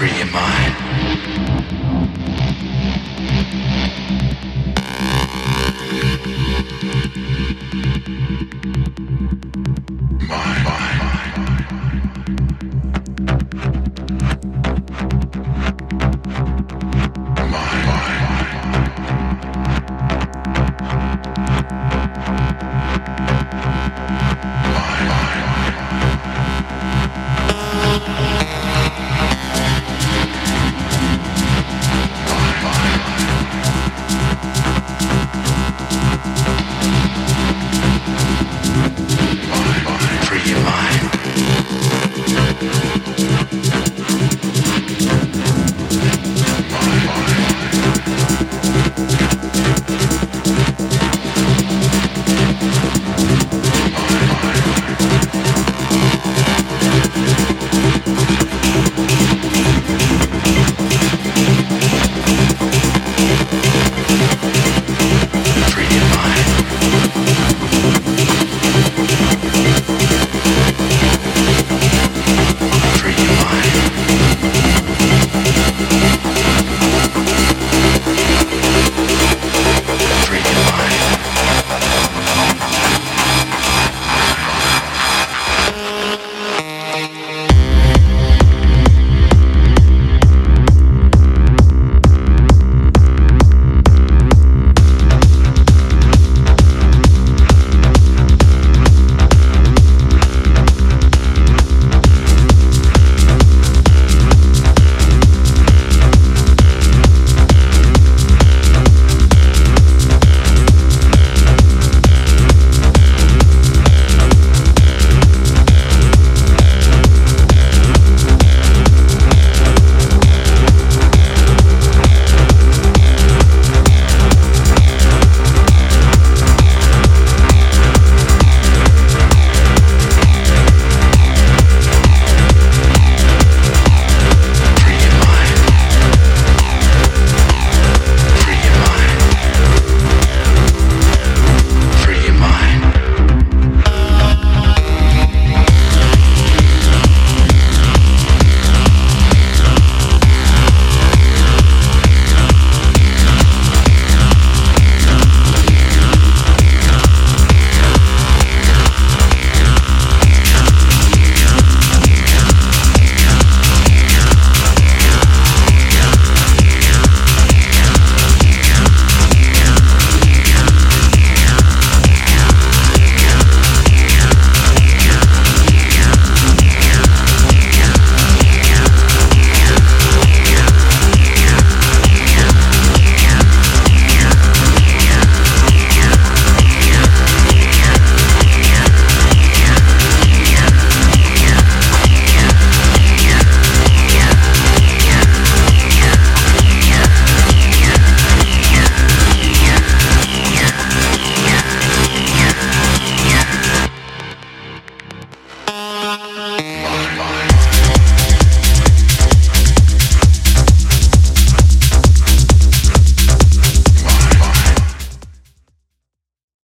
free your mind.